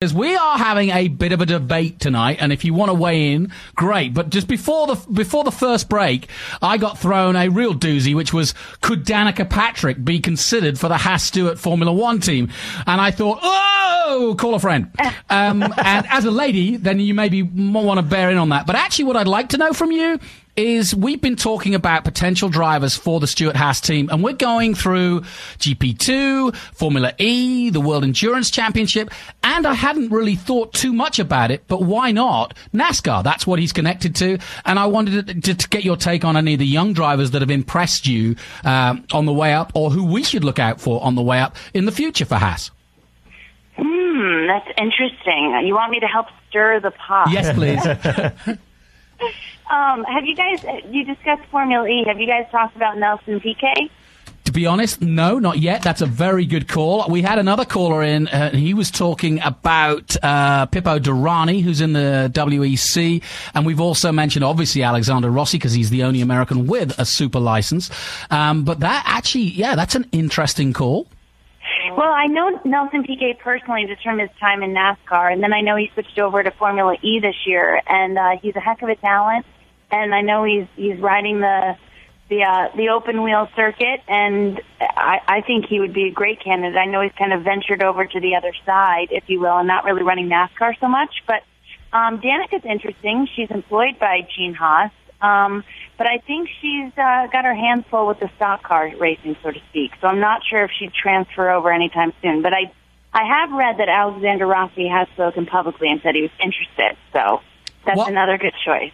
Because we are having a bit of a debate tonight, and if you want to weigh in, great. But just before the before the first break, I got thrown a real doozy, which was could Danica Patrick be considered for the Haas Stewart Formula One team? And I thought, oh, call a friend. Um, and as a lady, then you maybe want to bear in on that. But actually, what I'd like to know from you is we've been talking about potential drivers for the Stewart Haas team, and we're going through GP2, Formula E, the World Endurance Championship, and I hadn't really thought too much about it, but why not NASCAR? That's what he's connected to, and I wanted to, to get your take on any of the young drivers that have impressed you um, on the way up, or who we should look out for on the way up in the future for Haas. Hmm, that's interesting. You want me to help stir the pot? Yes, please. um, have you guys you discussed Formula E? Have you guys talked about Nelson Piquet? To be honest, no, not yet. That's a very good call. We had another caller in, uh, he was talking about uh, Pipo Derani, who's in the WEC, and we've also mentioned, obviously, Alexander Rossi, because he's the only American with a super license. Um, but that actually, yeah, that's an interesting call. Well, I know Nelson Piquet personally just from his time in NASCAR, and then I know he switched over to Formula E this year, and uh, he's a heck of a talent. And I know he's he's riding the the uh, the open wheel circuit, and I, I think he would be a great candidate. I know he's kind of ventured over to the other side, if you will, and not really running NASCAR so much. But um, Danica's interesting. She's employed by Gene Haas, um, but I think she's uh, got her hands full with the stock car racing, so to speak. So I'm not sure if she'd transfer over anytime soon. But I I have read that Alexander Rossi has spoken publicly and said he was interested. So that's What- another good choice.